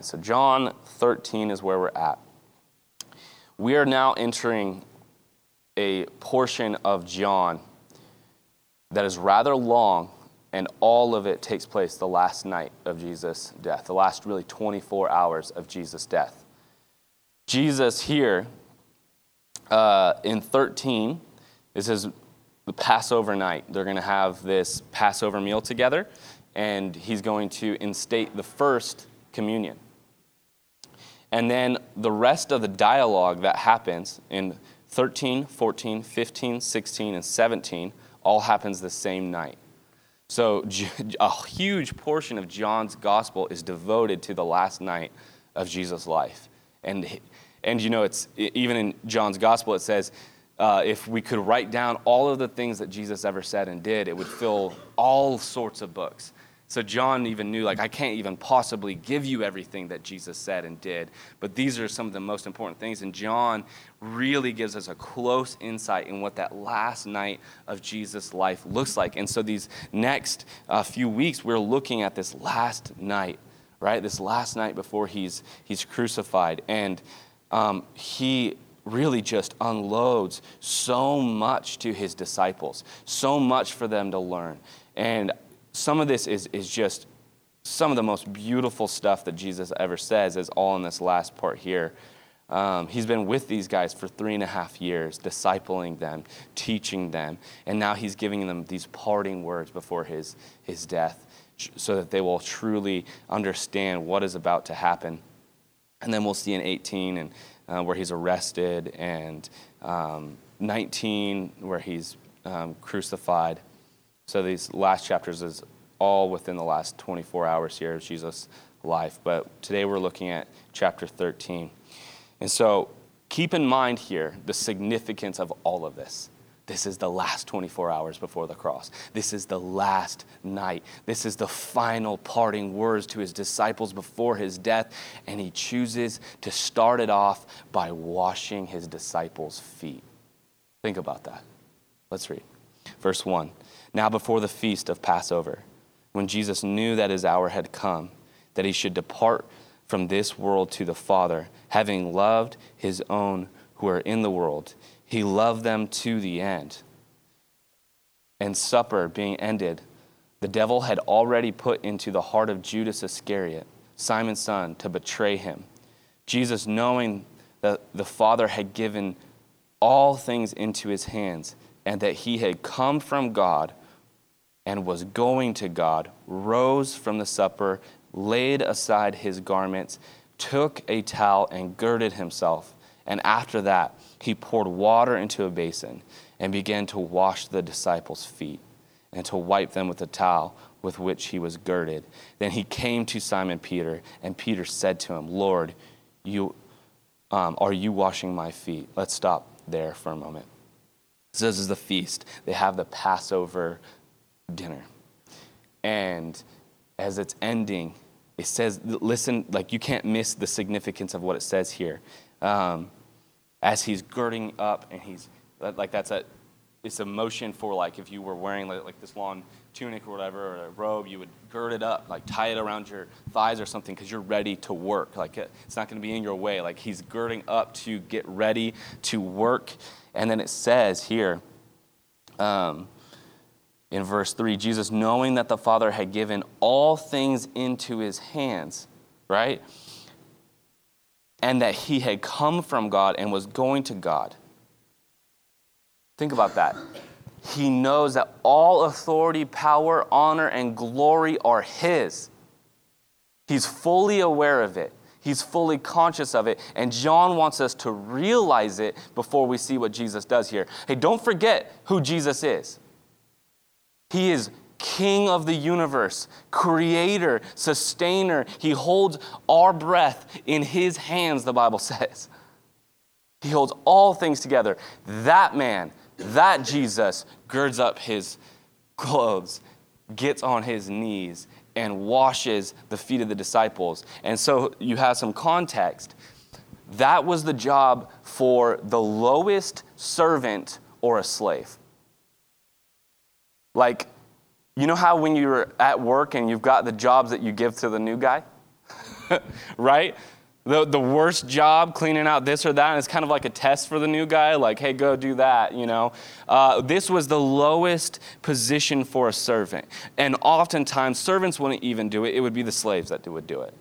So, John 13 is where we're at. We are now entering a portion of John that is rather long, and all of it takes place the last night of Jesus' death, the last really 24 hours of Jesus' death. Jesus here uh, in 13, this is the Passover night. They're going to have this Passover meal together, and he's going to instate the first communion. And then the rest of the dialogue that happens in 13, 14, 15, 16, and 17 all happens the same night. So a huge portion of John's gospel is devoted to the last night of Jesus' life. And, and you know, it's even in John's gospel, it says, uh, if we could write down all of the things that Jesus ever said and did, it would fill all sorts of books. So John even knew, like, I can't even possibly give you everything that Jesus said and did, but these are some of the most important things. And John really gives us a close insight in what that last night of Jesus' life looks like. And so these next uh, few weeks, we're looking at this last night, right? This last night before he's, he's crucified. And um, he really just unloads so much to his disciples, so much for them to learn. And some of this is, is just some of the most beautiful stuff that Jesus ever says, is all in this last part here. Um, he's been with these guys for three and a half years, discipling them, teaching them, and now he's giving them these parting words before his, his death so that they will truly understand what is about to happen. And then we'll see in 18 and, uh, where he's arrested, and um, 19 where he's um, crucified. So these last chapters is all within the last 24 hours here of Jesus' life. But today we're looking at chapter 13. And so keep in mind here the significance of all of this. This is the last 24 hours before the cross. This is the last night. This is the final parting words to his disciples before his death. And he chooses to start it off by washing his disciples' feet. Think about that. Let's read. Verse 1 now before the feast of Passover, when Jesus knew that his hour had come, that he should depart from this world to the Father, having loved his own who are in the world, he loved them to the end. And supper being ended, the devil had already put into the heart of Judas Iscariot, Simon's son, to betray him. Jesus, knowing that the Father had given all things into his hands, and that he had come from God and was going to God, rose from the supper, laid aside his garments, took a towel, and girded himself. And after that, he poured water into a basin and began to wash the disciples' feet and to wipe them with the towel with which he was girded. Then he came to Simon Peter, and Peter said to him, Lord, you, um, are you washing my feet? Let's stop there for a moment. So this is the feast. They have the Passover dinner. And as it's ending, it says, listen, like you can't miss the significance of what it says here. Um, as he's girding up and he's, like that's a, it's a motion for like if you were wearing like, like this long tunic or whatever, or a robe, you would gird it up, like tie it around your thighs or something because you're ready to work. Like it's not going to be in your way. Like he's girding up to get ready to work. And then it says here um, in verse 3 Jesus, knowing that the Father had given all things into his hands, right? And that he had come from God and was going to God. Think about that. He knows that all authority, power, honor, and glory are his. He's fully aware of it. He's fully conscious of it. And John wants us to realize it before we see what Jesus does here. Hey, don't forget who Jesus is. He is King of the universe, creator, sustainer. He holds our breath in his hands, the Bible says. He holds all things together. That man, that Jesus, girds up his clothes, gets on his knees, and washes the feet of the disciples. And so you have some context. That was the job for the lowest servant or a slave. Like, you know how when you're at work and you've got the jobs that you give to the new guy? right? The, the worst job cleaning out this or that, and it's kind of like a test for the new guy, like, hey, go do that, you know. Uh, this was the lowest position for a servant. And oftentimes, servants wouldn't even do it, it would be the slaves that would do it.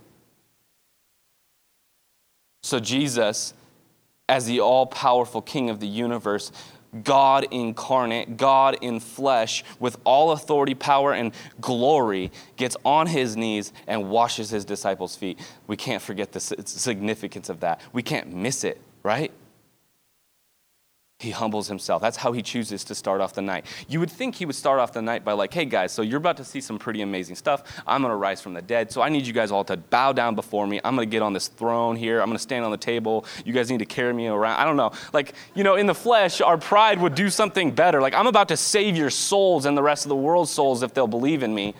So, Jesus, as the all powerful king of the universe, God incarnate, God in flesh, with all authority, power, and glory, gets on his knees and washes his disciples' feet. We can't forget the significance of that. We can't miss it, right? He humbles himself. That's how he chooses to start off the night. You would think he would start off the night by, like, hey guys, so you're about to see some pretty amazing stuff. I'm going to rise from the dead. So I need you guys all to bow down before me. I'm going to get on this throne here. I'm going to stand on the table. You guys need to carry me around. I don't know. Like, you know, in the flesh, our pride would do something better. Like, I'm about to save your souls and the rest of the world's souls if they'll believe in me.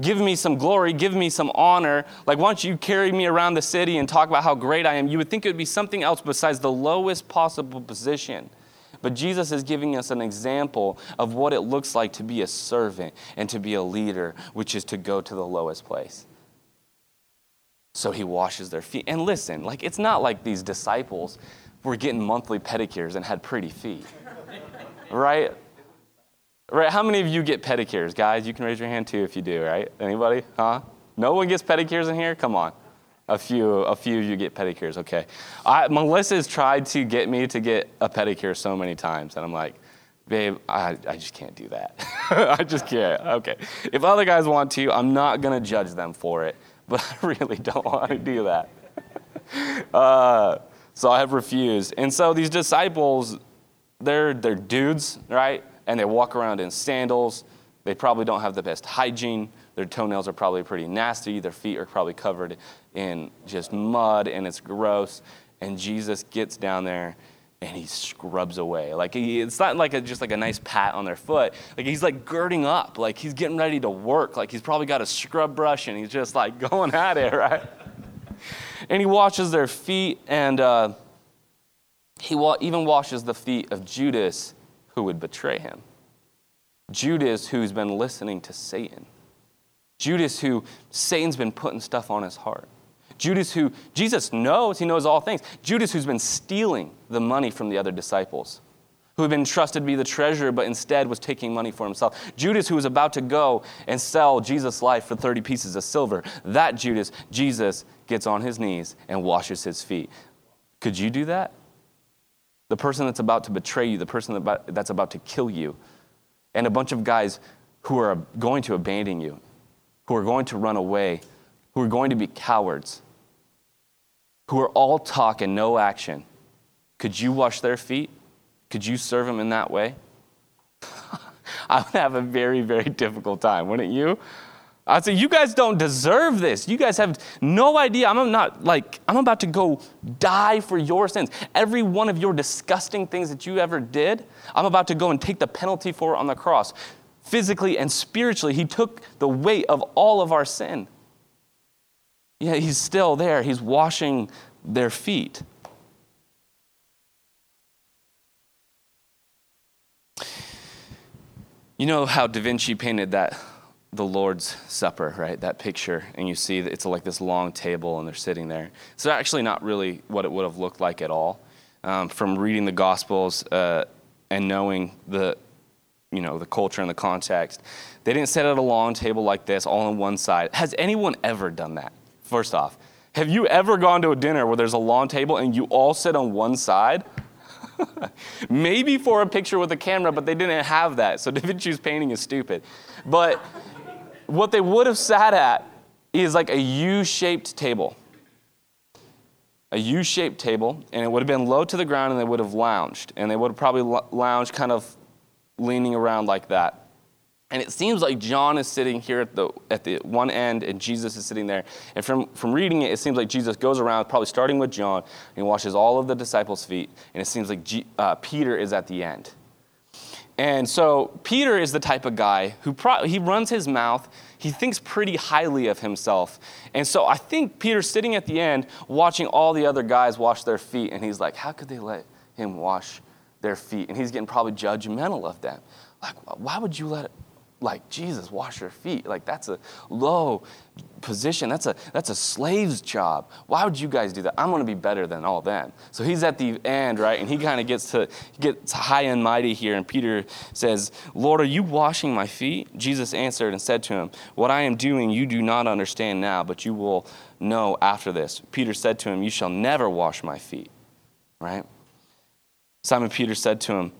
Give me some glory, give me some honor. Like, why don't you carry me around the city and talk about how great I am? You would think it would be something else besides the lowest possible position. But Jesus is giving us an example of what it looks like to be a servant and to be a leader, which is to go to the lowest place. So he washes their feet. And listen, like, it's not like these disciples were getting monthly pedicures and had pretty feet, right? Right? How many of you get pedicures? Guys, you can raise your hand too if you do, right? Anybody? Huh? No one gets pedicures in here? Come on. A few, a few of you get pedicures, okay. I, Melissa's tried to get me to get a pedicure so many times, and I'm like, babe, I, I just can't do that. I just can't. Okay. If other guys want to, I'm not going to judge them for it, but I really don't want to do that. Uh, so I have refused. And so these disciples, they're, they're dudes, right? And they walk around in sandals. They probably don't have the best hygiene. Their toenails are probably pretty nasty. Their feet are probably covered in just mud and it's gross. And Jesus gets down there and he scrubs away. Like he, it's not like a, just like a nice pat on their foot. Like he's like girding up. Like he's getting ready to work. Like he's probably got a scrub brush and he's just like going at it, right? and he washes their feet and uh, he wa- even washes the feet of Judas who would betray him. Judas, who's been listening to Satan. Judas, who Satan's been putting stuff on his heart. Judas, who Jesus knows, he knows all things. Judas, who's been stealing the money from the other disciples, who had been trusted to be the treasurer, but instead was taking money for himself. Judas, who was about to go and sell Jesus' life for 30 pieces of silver. That Judas, Jesus gets on his knees and washes his feet. Could you do that? The person that's about to betray you, the person that's about to kill you, and a bunch of guys who are going to abandon you, who are going to run away, who are going to be cowards, who are all talk and no action. Could you wash their feet? Could you serve them in that way? I would have a very, very difficult time, wouldn't you? I say, you guys don't deserve this. You guys have no idea. I'm not like, I'm about to go die for your sins. Every one of your disgusting things that you ever did, I'm about to go and take the penalty for on the cross. Physically and spiritually, He took the weight of all of our sin. Yeah, He's still there. He's washing their feet. You know how Da Vinci painted that the Lord's Supper, right? That picture, and you see that it's like this long table, and they're sitting there. It's actually not really what it would have looked like at all. Um, from reading the Gospels uh, and knowing the, you know, the culture and the context, they didn't sit at a long table like this, all on one side. Has anyone ever done that? First off, have you ever gone to a dinner where there's a long table and you all sit on one side? Maybe for a picture with a camera, but they didn't have that. So Da Vinci's painting is stupid. But what they would have sat at is like a U shaped table. A U shaped table, and it would have been low to the ground, and they would have lounged. And they would have probably lounged kind of leaning around like that. And it seems like John is sitting here at the, at the one end and Jesus is sitting there. And from, from reading it, it seems like Jesus goes around, probably starting with John, and washes all of the disciples' feet. And it seems like G, uh, Peter is at the end. And so Peter is the type of guy who pro- he runs his mouth. He thinks pretty highly of himself. And so I think Peter's sitting at the end watching all the other guys wash their feet and he's like, "How could they let him wash their feet?" And he's getting probably judgmental of them. Like, why would you let like Jesus, wash your feet. Like that's a low position. That's a that's a slave's job. Why would you guys do that? I'm gonna be better than all them. So he's at the end, right? And he kind of gets to gets high and mighty here. And Peter says, Lord, are you washing my feet? Jesus answered and said to him, What I am doing you do not understand now, but you will know after this. Peter said to him, You shall never wash my feet. Right? Simon Peter said to him,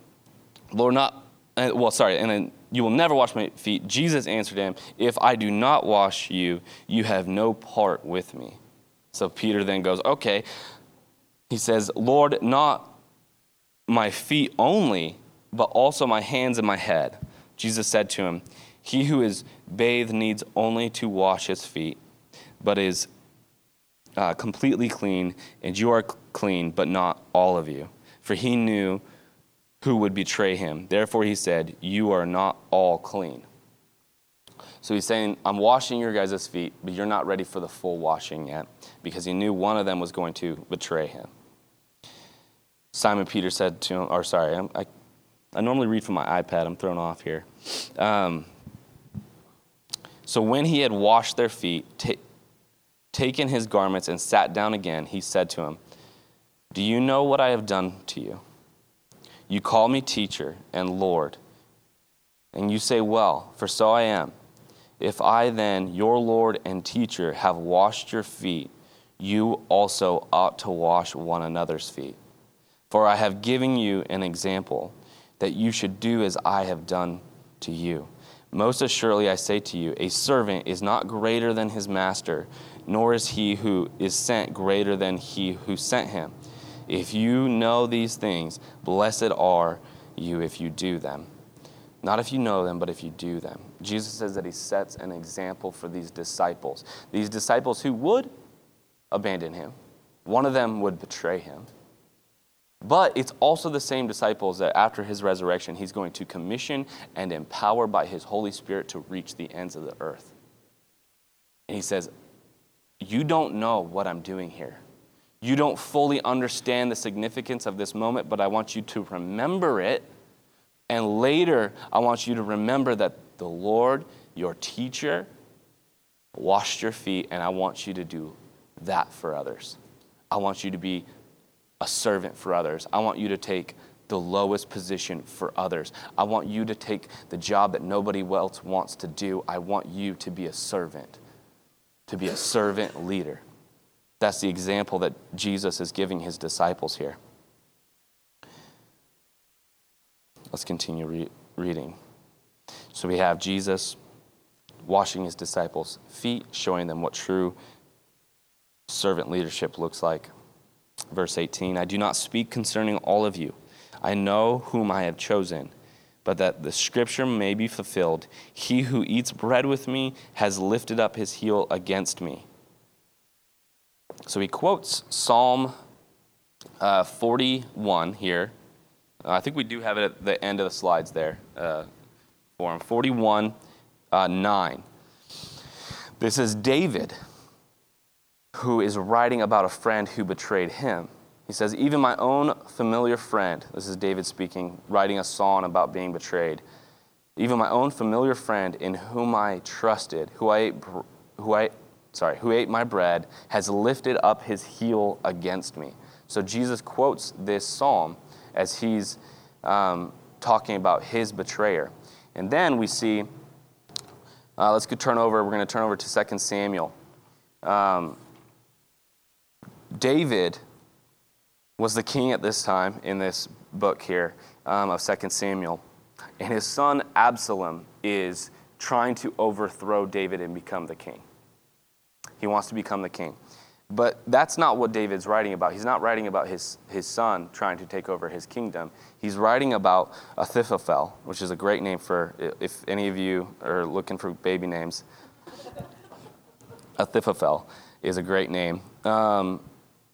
Lord, not well, sorry, and then you will never wash my feet. Jesus answered him, If I do not wash you, you have no part with me. So Peter then goes, Okay. He says, Lord, not my feet only, but also my hands and my head. Jesus said to him, He who is bathed needs only to wash his feet, but is uh, completely clean, and you are clean, but not all of you. For he knew who would betray him. Therefore, he said, You are not all clean. So he's saying, I'm washing your guys' feet, but you're not ready for the full washing yet, because he knew one of them was going to betray him. Simon Peter said to him, or sorry, I'm, i I, normally read from my iPad, I'm thrown off here. Um, so when he had washed their feet, ta- taken his garments, and sat down again, he said to him, Do you know what I have done to you? You call me teacher and Lord. And you say, Well, for so I am. If I then, your Lord and teacher, have washed your feet, you also ought to wash one another's feet. For I have given you an example that you should do as I have done to you. Most assuredly, I say to you, a servant is not greater than his master, nor is he who is sent greater than he who sent him. If you know these things, blessed are you if you do them. Not if you know them, but if you do them. Jesus says that he sets an example for these disciples. These disciples who would abandon him, one of them would betray him. But it's also the same disciples that after his resurrection, he's going to commission and empower by his Holy Spirit to reach the ends of the earth. And he says, You don't know what I'm doing here. You don't fully understand the significance of this moment, but I want you to remember it. And later, I want you to remember that the Lord, your teacher, washed your feet, and I want you to do that for others. I want you to be a servant for others. I want you to take the lowest position for others. I want you to take the job that nobody else wants to do. I want you to be a servant, to be a servant leader. That's the example that Jesus is giving his disciples here. Let's continue re- reading. So we have Jesus washing his disciples' feet, showing them what true servant leadership looks like. Verse 18 I do not speak concerning all of you. I know whom I have chosen, but that the scripture may be fulfilled. He who eats bread with me has lifted up his heel against me. So he quotes Psalm uh, 41 here. Uh, I think we do have it at the end of the slides there uh, for him. 41 uh, 9. This is David who is writing about a friend who betrayed him. He says, Even my own familiar friend, this is David speaking, writing a song about being betrayed. Even my own familiar friend in whom I trusted, who I who I sorry, who ate my bread, has lifted up his heel against me. So Jesus quotes this psalm as he's um, talking about his betrayer. And then we see, uh, let's turn over, we're going to turn over to 2 Samuel. Um, David was the king at this time in this book here um, of 2 Samuel. And his son Absalom is trying to overthrow David and become the king. He wants to become the king. But that's not what David's writing about. He's not writing about his, his son trying to take over his kingdom. He's writing about Ahithophel, which is a great name for, if any of you are looking for baby names, Ahithophel is a great name. Um,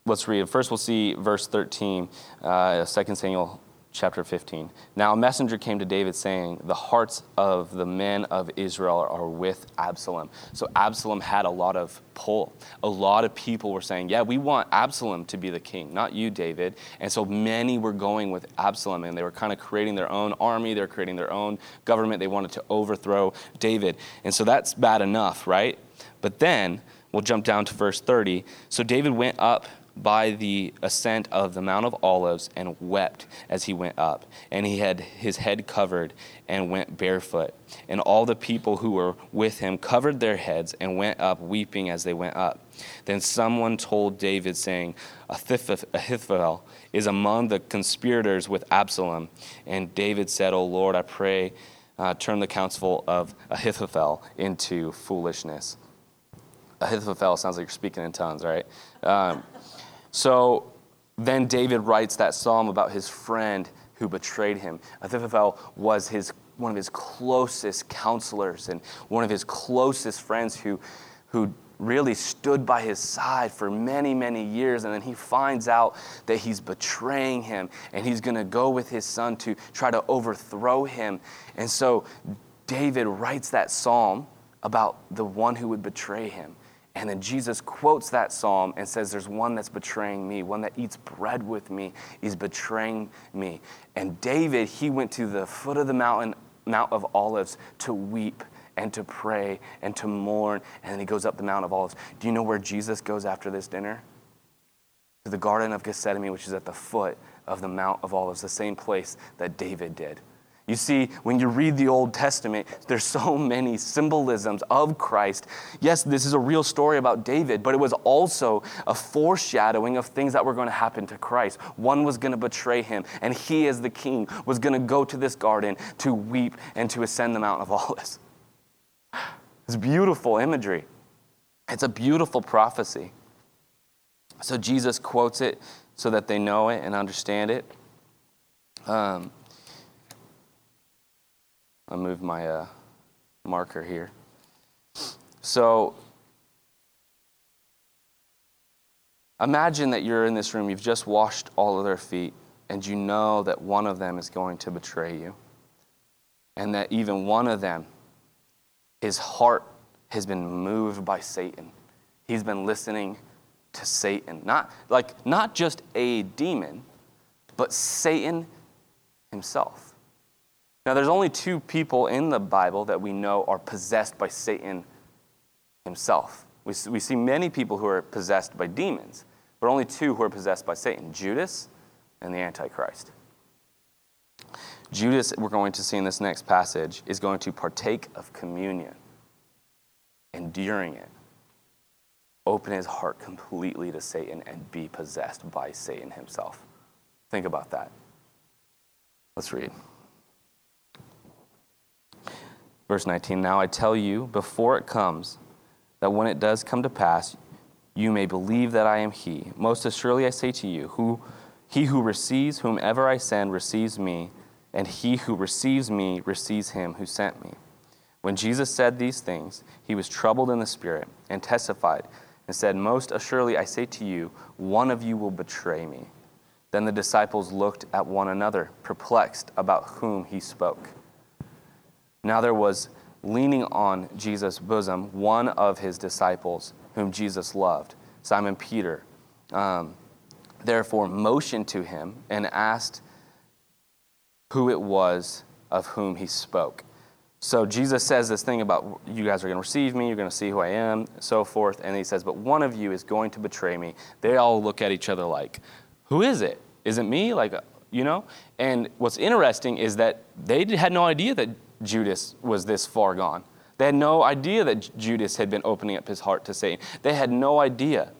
let's read. First, we'll see verse 13, uh, 2 Samuel chapter 15. Now a messenger came to David saying, The hearts of the men of Israel are with Absalom. So Absalom had a lot of pull. A lot of people were saying, Yeah, we want Absalom to be the king, not you, David. And so many were going with Absalom, and they were kind of creating their own army, they're creating their own government. They wanted to overthrow David. And so that's bad enough, right? But then, we'll jump down to verse 30. So David went up by the ascent of the Mount of Olives and wept as he went up. And he had his head covered and went barefoot. And all the people who were with him covered their heads and went up weeping as they went up. Then someone told David, saying, Ahithophel is among the conspirators with Absalom. And David said, O Lord, I pray, uh, turn the counsel of Ahithophel into foolishness. Ahithophel sounds like you're speaking in tongues, right? Um, so then David writes that psalm about his friend who betrayed him. Ahithophel was his, one of his closest counselors and one of his closest friends who, who really stood by his side for many, many years. And then he finds out that he's betraying him and he's going to go with his son to try to overthrow him. And so David writes that psalm about the one who would betray him. And then Jesus quotes that psalm and says, There's one that's betraying me, one that eats bread with me is betraying me. And David, he went to the foot of the mountain, Mount of Olives, to weep and to pray and to mourn. And then he goes up the Mount of Olives. Do you know where Jesus goes after this dinner? To the Garden of Gethsemane, which is at the foot of the Mount of Olives, the same place that David did. You see, when you read the Old Testament, there's so many symbolisms of Christ. Yes, this is a real story about David, but it was also a foreshadowing of things that were going to happen to Christ. One was going to betray him, and he, as the king, was going to go to this garden to weep and to ascend the Mount of Olives. It's beautiful imagery. It's a beautiful prophecy. So Jesus quotes it so that they know it and understand it. Um, I'll move my uh, marker here. So imagine that you're in this room, you've just washed all of their feet, and you know that one of them is going to betray you. And that even one of them, his heart has been moved by Satan. He's been listening to Satan. Not like not just a demon, but Satan himself. Now, there's only two people in the Bible that we know are possessed by Satan himself. We, we see many people who are possessed by demons, but only two who are possessed by Satan Judas and the Antichrist. Judas, we're going to see in this next passage, is going to partake of communion. And during it, open his heart completely to Satan and be possessed by Satan himself. Think about that. Let's read. Verse 19 Now I tell you before it comes, that when it does come to pass, you may believe that I am He. Most assuredly I say to you, who, he who receives whomever I send receives me, and he who receives me receives him who sent me. When Jesus said these things, he was troubled in the spirit and testified and said, Most assuredly I say to you, one of you will betray me. Then the disciples looked at one another, perplexed about whom he spoke. Now there was leaning on Jesus' bosom one of his disciples whom Jesus loved, Simon Peter. Um, therefore, motioned to him and asked who it was of whom he spoke. So Jesus says this thing about you guys are going to receive me, you're going to see who I am, so forth. And he says, But one of you is going to betray me. They all look at each other like, Who is it? Is it me? Like, you know? And what's interesting is that they had no idea that Judas was this far gone. They had no idea that Judas had been opening up his heart to Satan. They had no idea.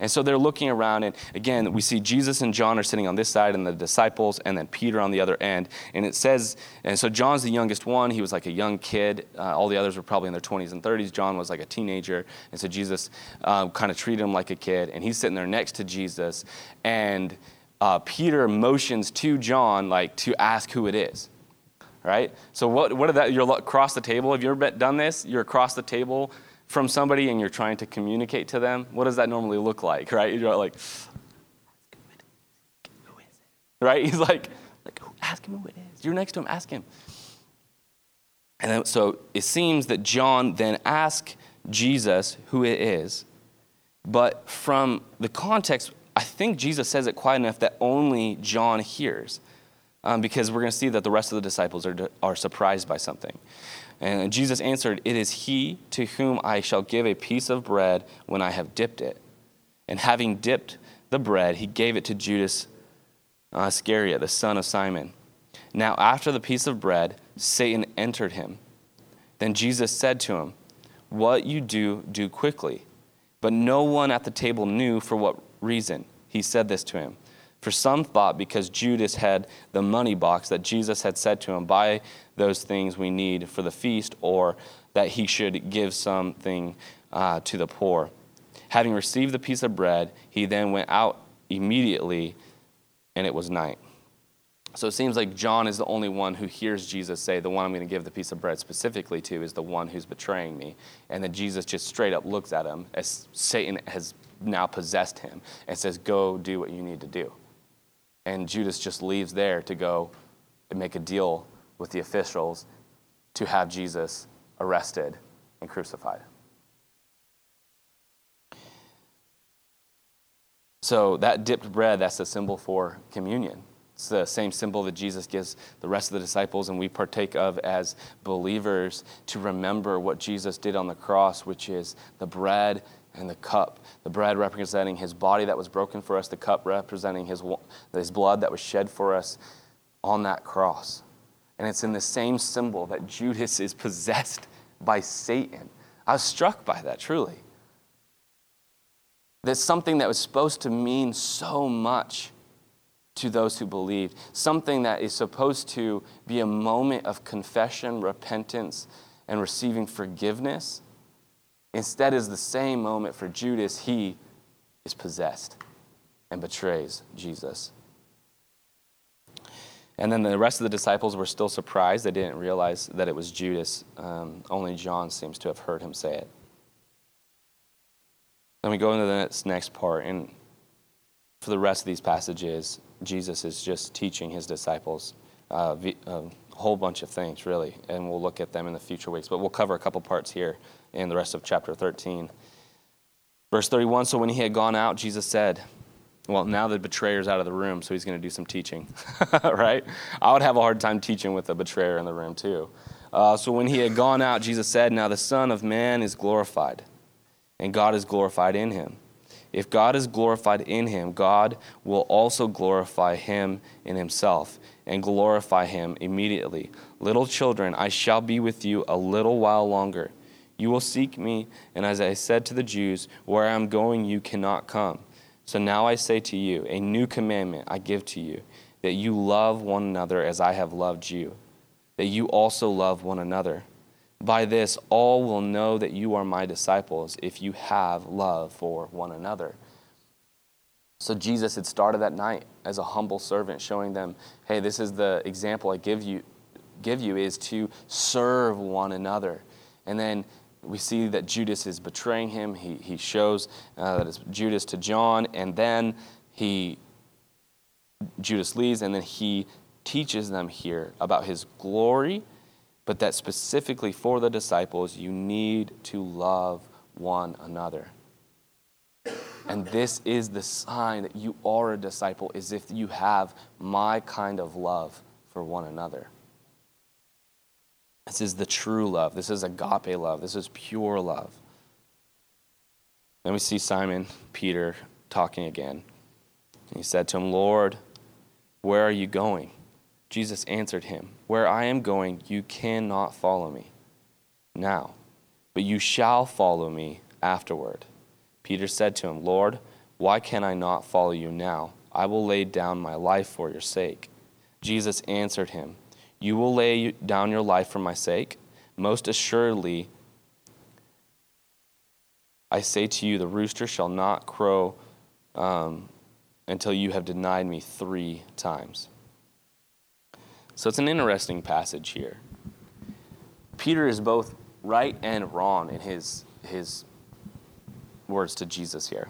And so they're looking around, and again, we see Jesus and John are sitting on this side, and the disciples, and then Peter on the other end. And it says, and so John's the youngest one. He was like a young kid. Uh, all the others were probably in their 20s and 30s. John was like a teenager. And so Jesus um, kind of treated him like a kid, and he's sitting there next to Jesus. And uh, Peter motions to John, like, to ask who it is right? So what, what that, you're across the table. Have you ever done this? You're across the table from somebody and you're trying to communicate to them. What does that normally look like, right? You're like, right? He's like, like Ask him who it is. You're next to him, ask him. And so it seems that John then asks Jesus who it is. But from the context, I think Jesus says it quiet enough that only John hears. Um, because we're going to see that the rest of the disciples are, are surprised by something. And Jesus answered, It is he to whom I shall give a piece of bread when I have dipped it. And having dipped the bread, he gave it to Judas uh, Iscariot, the son of Simon. Now, after the piece of bread, Satan entered him. Then Jesus said to him, What you do, do quickly. But no one at the table knew for what reason he said this to him. For some thought because Judas had the money box that Jesus had said to him, Buy those things we need for the feast, or that he should give something uh, to the poor. Having received the piece of bread, he then went out immediately, and it was night. So it seems like John is the only one who hears Jesus say, The one I'm going to give the piece of bread specifically to is the one who's betraying me. And then Jesus just straight up looks at him as Satan has now possessed him and says, Go do what you need to do. And Judas just leaves there to go and make a deal with the officials to have Jesus arrested and crucified. So that dipped bread, that's a symbol for communion. It's the same symbol that Jesus gives the rest of the disciples and we partake of as believers to remember what Jesus did on the cross, which is the bread and the cup. The bread representing his body that was broken for us, the cup representing his, his blood that was shed for us on that cross. And it's in the same symbol that Judas is possessed by Satan. I was struck by that, truly. That something that was supposed to mean so much to those who believed, something that is supposed to be a moment of confession, repentance, and receiving forgiveness, instead is the same moment for Judas. He is possessed and betrays Jesus. And then the rest of the disciples were still surprised. They didn't realize that it was Judas. Um, only John seems to have heard him say it. Then we go into the next, part, and for the rest of these passages, Jesus is just teaching his disciples uh, a whole bunch of things, really, and we'll look at them in the future weeks. But we'll cover a couple parts here in the rest of chapter 13. Verse 31 So when he had gone out, Jesus said, well, now the betrayer's out of the room, so he's going to do some teaching, right? I would have a hard time teaching with a betrayer in the room, too. Uh, so when he had gone out, Jesus said, Now the Son of Man is glorified, and God is glorified in him. If God is glorified in him, God will also glorify him in himself and glorify him immediately. Little children, I shall be with you a little while longer. You will seek me, and as I said to the Jews, where I am going, you cannot come. So now I say to you, a new commandment I give to you, that you love one another as I have loved you, that you also love one another. By this, all will know that you are my disciples if you have love for one another. So Jesus had started that night as a humble servant, showing them, hey, this is the example I give you, give you is to serve one another. And then we see that Judas is betraying him. He, he shows uh, that it's Judas to John, and then he Judas leaves, and then he teaches them here about his glory but that specifically for the disciples, you need to love one another. And this is the sign that you are a disciple, is if you have my kind of love for one another. This is the true love. This is agape love. This is pure love. Then we see Simon Peter talking again. And He said to him, Lord, where are you going? Jesus answered him, Where I am going, you cannot follow me now, but you shall follow me afterward. Peter said to him, Lord, why can I not follow you now? I will lay down my life for your sake. Jesus answered him, You will lay down your life for my sake? Most assuredly, I say to you, the rooster shall not crow um, until you have denied me three times. So it's an interesting passage here. Peter is both right and wrong in his, his words to Jesus here.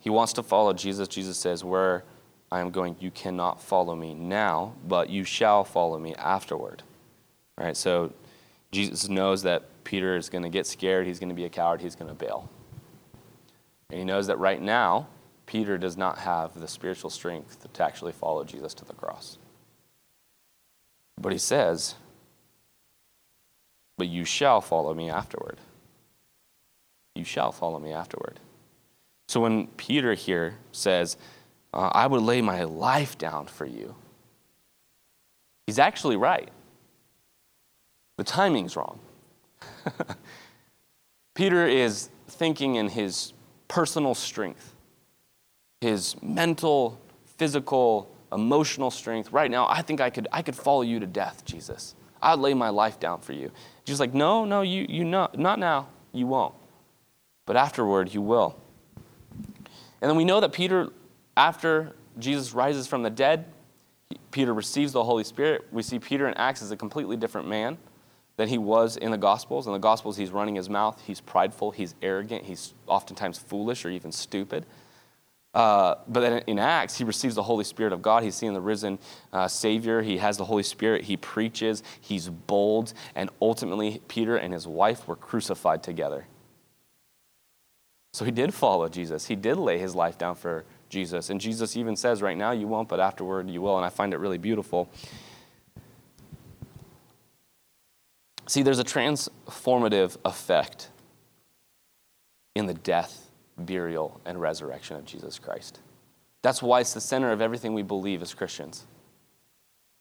He wants to follow Jesus. Jesus says, Where I am going, you cannot follow me now, but you shall follow me afterward. All right, so Jesus knows that Peter is going to get scared, he's going to be a coward, he's going to bail. And he knows that right now, Peter does not have the spiritual strength to actually follow Jesus to the cross. But he says, But you shall follow me afterward. You shall follow me afterward. So when Peter here says, uh, I would lay my life down for you, he's actually right. The timing's wrong. Peter is thinking in his personal strength, his mental, physical, emotional strength. Right now, I think I could, I could follow you to death, Jesus. I'd lay my life down for you. Jesus like, no, no, you, you not, not now. You won't. But afterward, you will. And then we know that Peter, after Jesus rises from the dead, Peter receives the Holy Spirit. We see Peter in Acts as a completely different man than he was in the Gospels. In the Gospels, he's running his mouth, he's prideful, he's arrogant, he's oftentimes foolish or even stupid. Uh, but then in Acts, he receives the Holy Spirit of God. He's seeing the risen uh, Savior. He has the Holy Spirit. He preaches. He's bold. And ultimately, Peter and his wife were crucified together. So he did follow Jesus. He did lay his life down for Jesus. And Jesus even says, right now you won't, but afterward you will. And I find it really beautiful. See, there's a transformative effect in the death, burial, and resurrection of Jesus Christ. That's why it's the center of everything we believe as Christians.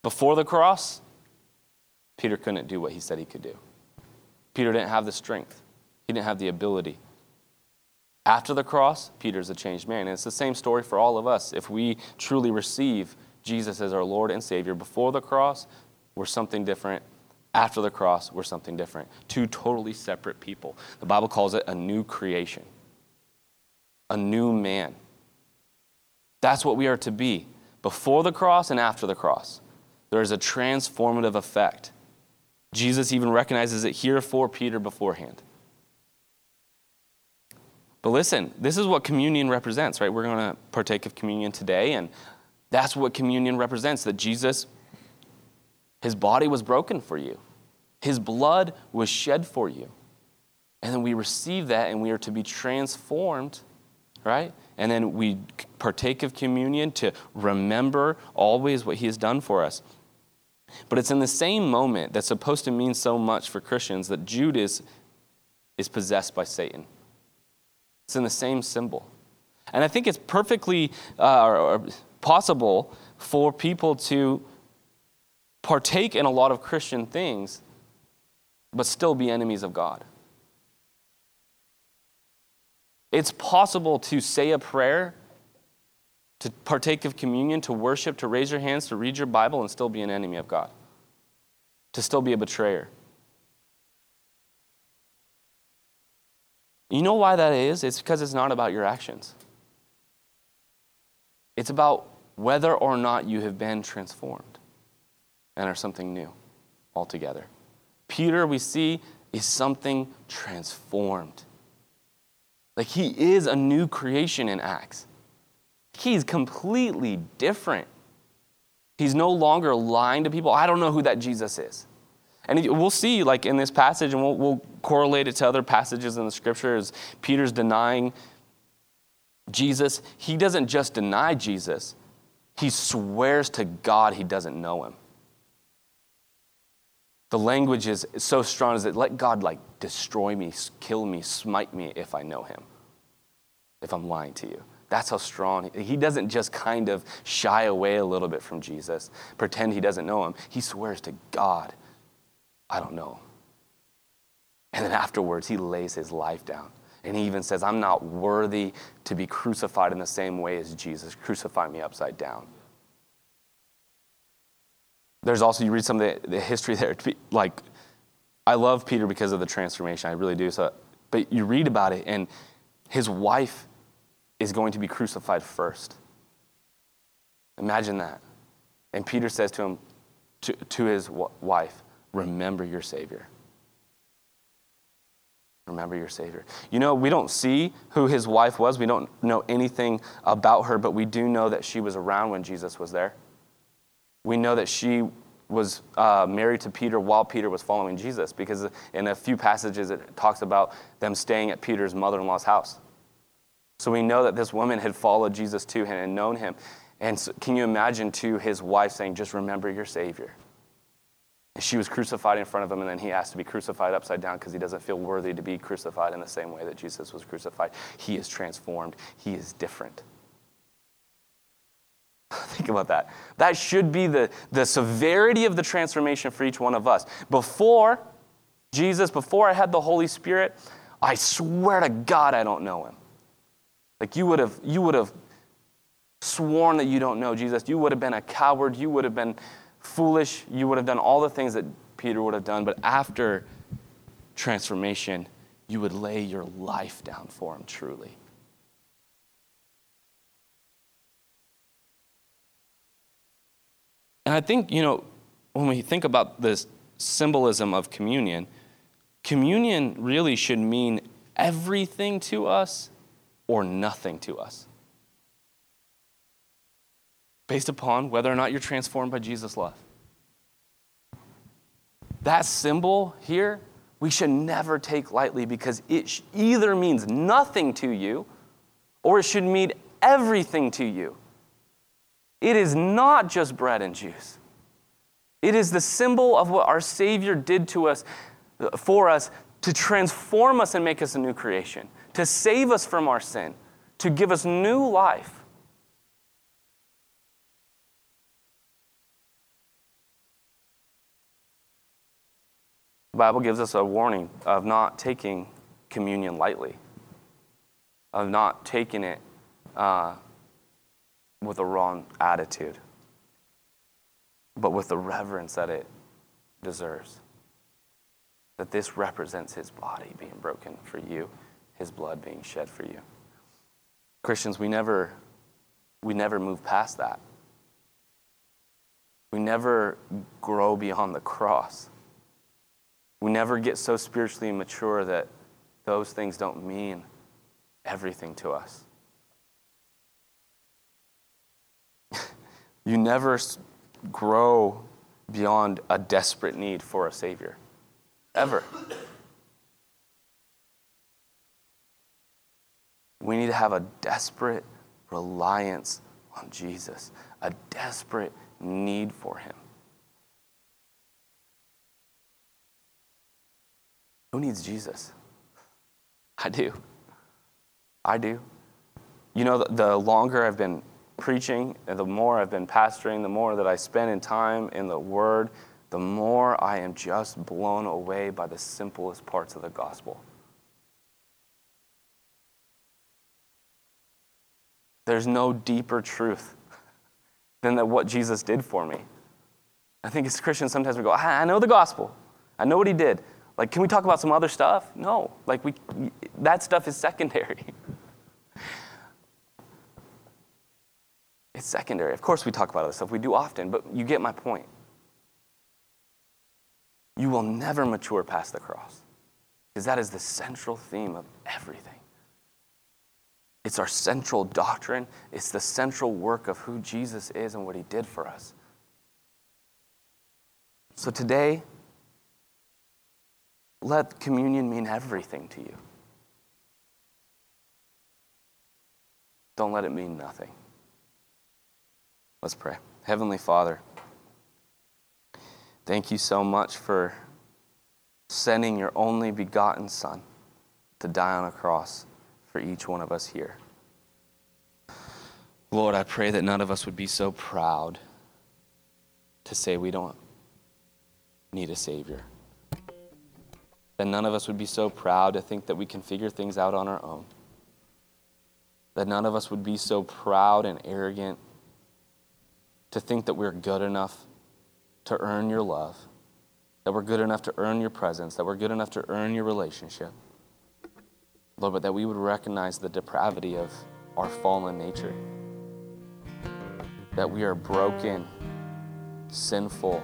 Before the cross, Peter couldn't do what he said he could do. Peter didn't have the strength, he didn't have the ability. After the cross, Peter's a changed man. And it's the same story for all of us. If we truly receive Jesus as our Lord and Savior before the cross, we're something different after the cross, we're something different. Two totally separate people. The Bible calls it a new creation, a new man. That's what we are to be before the cross and after the cross. There is a transformative effect. Jesus even recognizes it here for Peter beforehand. But listen, this is what communion represents, right? We're going to partake of communion today, and that's what communion represents that Jesus his body was broken for you, His blood was shed for you. And then we receive that and we are to be transformed, right? And then we partake of communion to remember always what He has done for us. But it's in the same moment that's supposed to mean so much for Christians that Judas is possessed by Satan. It's in the same symbol. And I think it's perfectly uh, possible for people to partake in a lot of Christian things, but still be enemies of God. It's possible to say a prayer, to partake of communion, to worship, to raise your hands, to read your Bible, and still be an enemy of God, to still be a betrayer. You know why that is? It's because it's not about your actions. It's about whether or not you have been transformed and are something new altogether. Peter, we see, is something transformed. Like he is a new creation in Acts. He's completely different. He's no longer lying to people. I don't know who that Jesus is. And we'll see, like in this passage, and we'll, we'll correlate it to other passages in the scriptures. Peter's denying Jesus. He doesn't just deny Jesus, he swears to God he doesn't know him the language is so strong is that let God like destroy me, kill me, smite me if I know him, if I'm lying to you. That's how strong he, he doesn't just kind of shy away a little bit from Jesus, pretend he doesn't know him. He swears to God, I don't know. And then afterwards, he lays his life down. And he even says, I'm not worthy to be crucified in the same way as Jesus. Crucify me upside down there's also you read some of the, the history there. Like, I love Peter because of the transformation. I really do. So, but you read about it, and his wife is going to be crucified first. Imagine that. And Peter says to him, to, to his wife, "Remember your Savior." Remember your Savior. You know, we don't see who his wife was. We don't know anything about her, but we do know that she was around when Jesus was there. We know that she was uh, married to Peter while Peter was following Jesus, because in a few passages it talks about them staying at Peter's mother in law's house. So we know that this woman had followed Jesus to him and known him. And so can you imagine to his wife saying, Just remember your Savior? She was crucified in front of him, and then he has to be crucified upside down because he doesn't feel worthy to be crucified in the same way that Jesus was crucified. He is transformed, he is different. Think about that. That should be the, the severity of the transformation for each one of us. Before Jesus, before I had the Holy Spirit, I swear to God I don't know him. Like you would have you would have sworn that you don't know Jesus. You would have been a coward. You would have been foolish. You would have done all the things that Peter would have done. But after transformation, you would lay your life down for him truly. And I think, you know, when we think about this symbolism of communion, communion really should mean everything to us or nothing to us. Based upon whether or not you're transformed by Jesus' love. That symbol here, we should never take lightly because it either means nothing to you or it should mean everything to you. It is not just bread and juice. It is the symbol of what our Savior did to us, for us, to transform us and make us a new creation, to save us from our sin, to give us new life. The Bible gives us a warning of not taking communion lightly, of not taking it uh, with a wrong attitude, but with the reverence that it deserves. That this represents his body being broken for you, his blood being shed for you. Christians, we never, we never move past that. We never grow beyond the cross. We never get so spiritually mature that those things don't mean everything to us. You never grow beyond a desperate need for a Savior. Ever. We need to have a desperate reliance on Jesus, a desperate need for Him. Who needs Jesus? I do. I do. You know, the longer I've been preaching, and the more I've been pastoring, the more that I spend in time in the Word, the more I am just blown away by the simplest parts of the gospel. There's no deeper truth than that what Jesus did for me. I think as Christians, sometimes we go, I know the gospel. I know what he did. Like, can we talk about some other stuff? No. Like, we, that stuff is secondary. It's secondary. Of course, we talk about other stuff. We do often, but you get my point. You will never mature past the cross because that is the central theme of everything. It's our central doctrine, it's the central work of who Jesus is and what he did for us. So today, let communion mean everything to you. Don't let it mean nothing. Let's pray. Heavenly Father, thank you so much for sending your only begotten Son to die on a cross for each one of us here. Lord, I pray that none of us would be so proud to say we don't need a Savior. That none of us would be so proud to think that we can figure things out on our own. That none of us would be so proud and arrogant to think that we're good enough to earn your love, that we're good enough to earn your presence, that we're good enough to earn your relationship. Lord, but that we would recognize the depravity of our fallen nature, that we are broken, sinful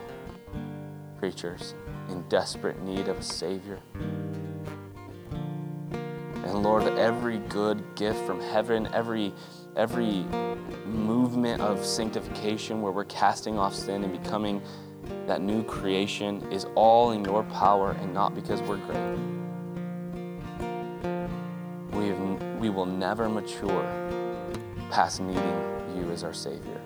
creatures in desperate need of a Savior. And Lord, every good gift from heaven, every every movement of sanctification where we're casting off sin and becoming that new creation is all in your power and not because we're great. We, have, we will never mature past needing you as our Savior.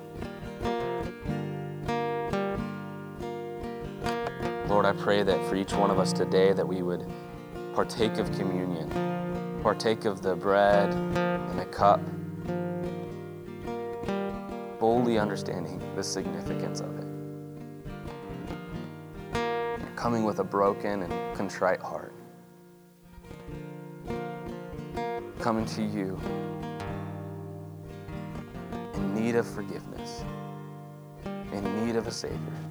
Lord, I pray that for each one of us today that we would partake of communion, partake of the bread and the cup, boldly understanding the significance of it. Coming with a broken and contrite heart. Coming to you in need of forgiveness, in need of a Savior.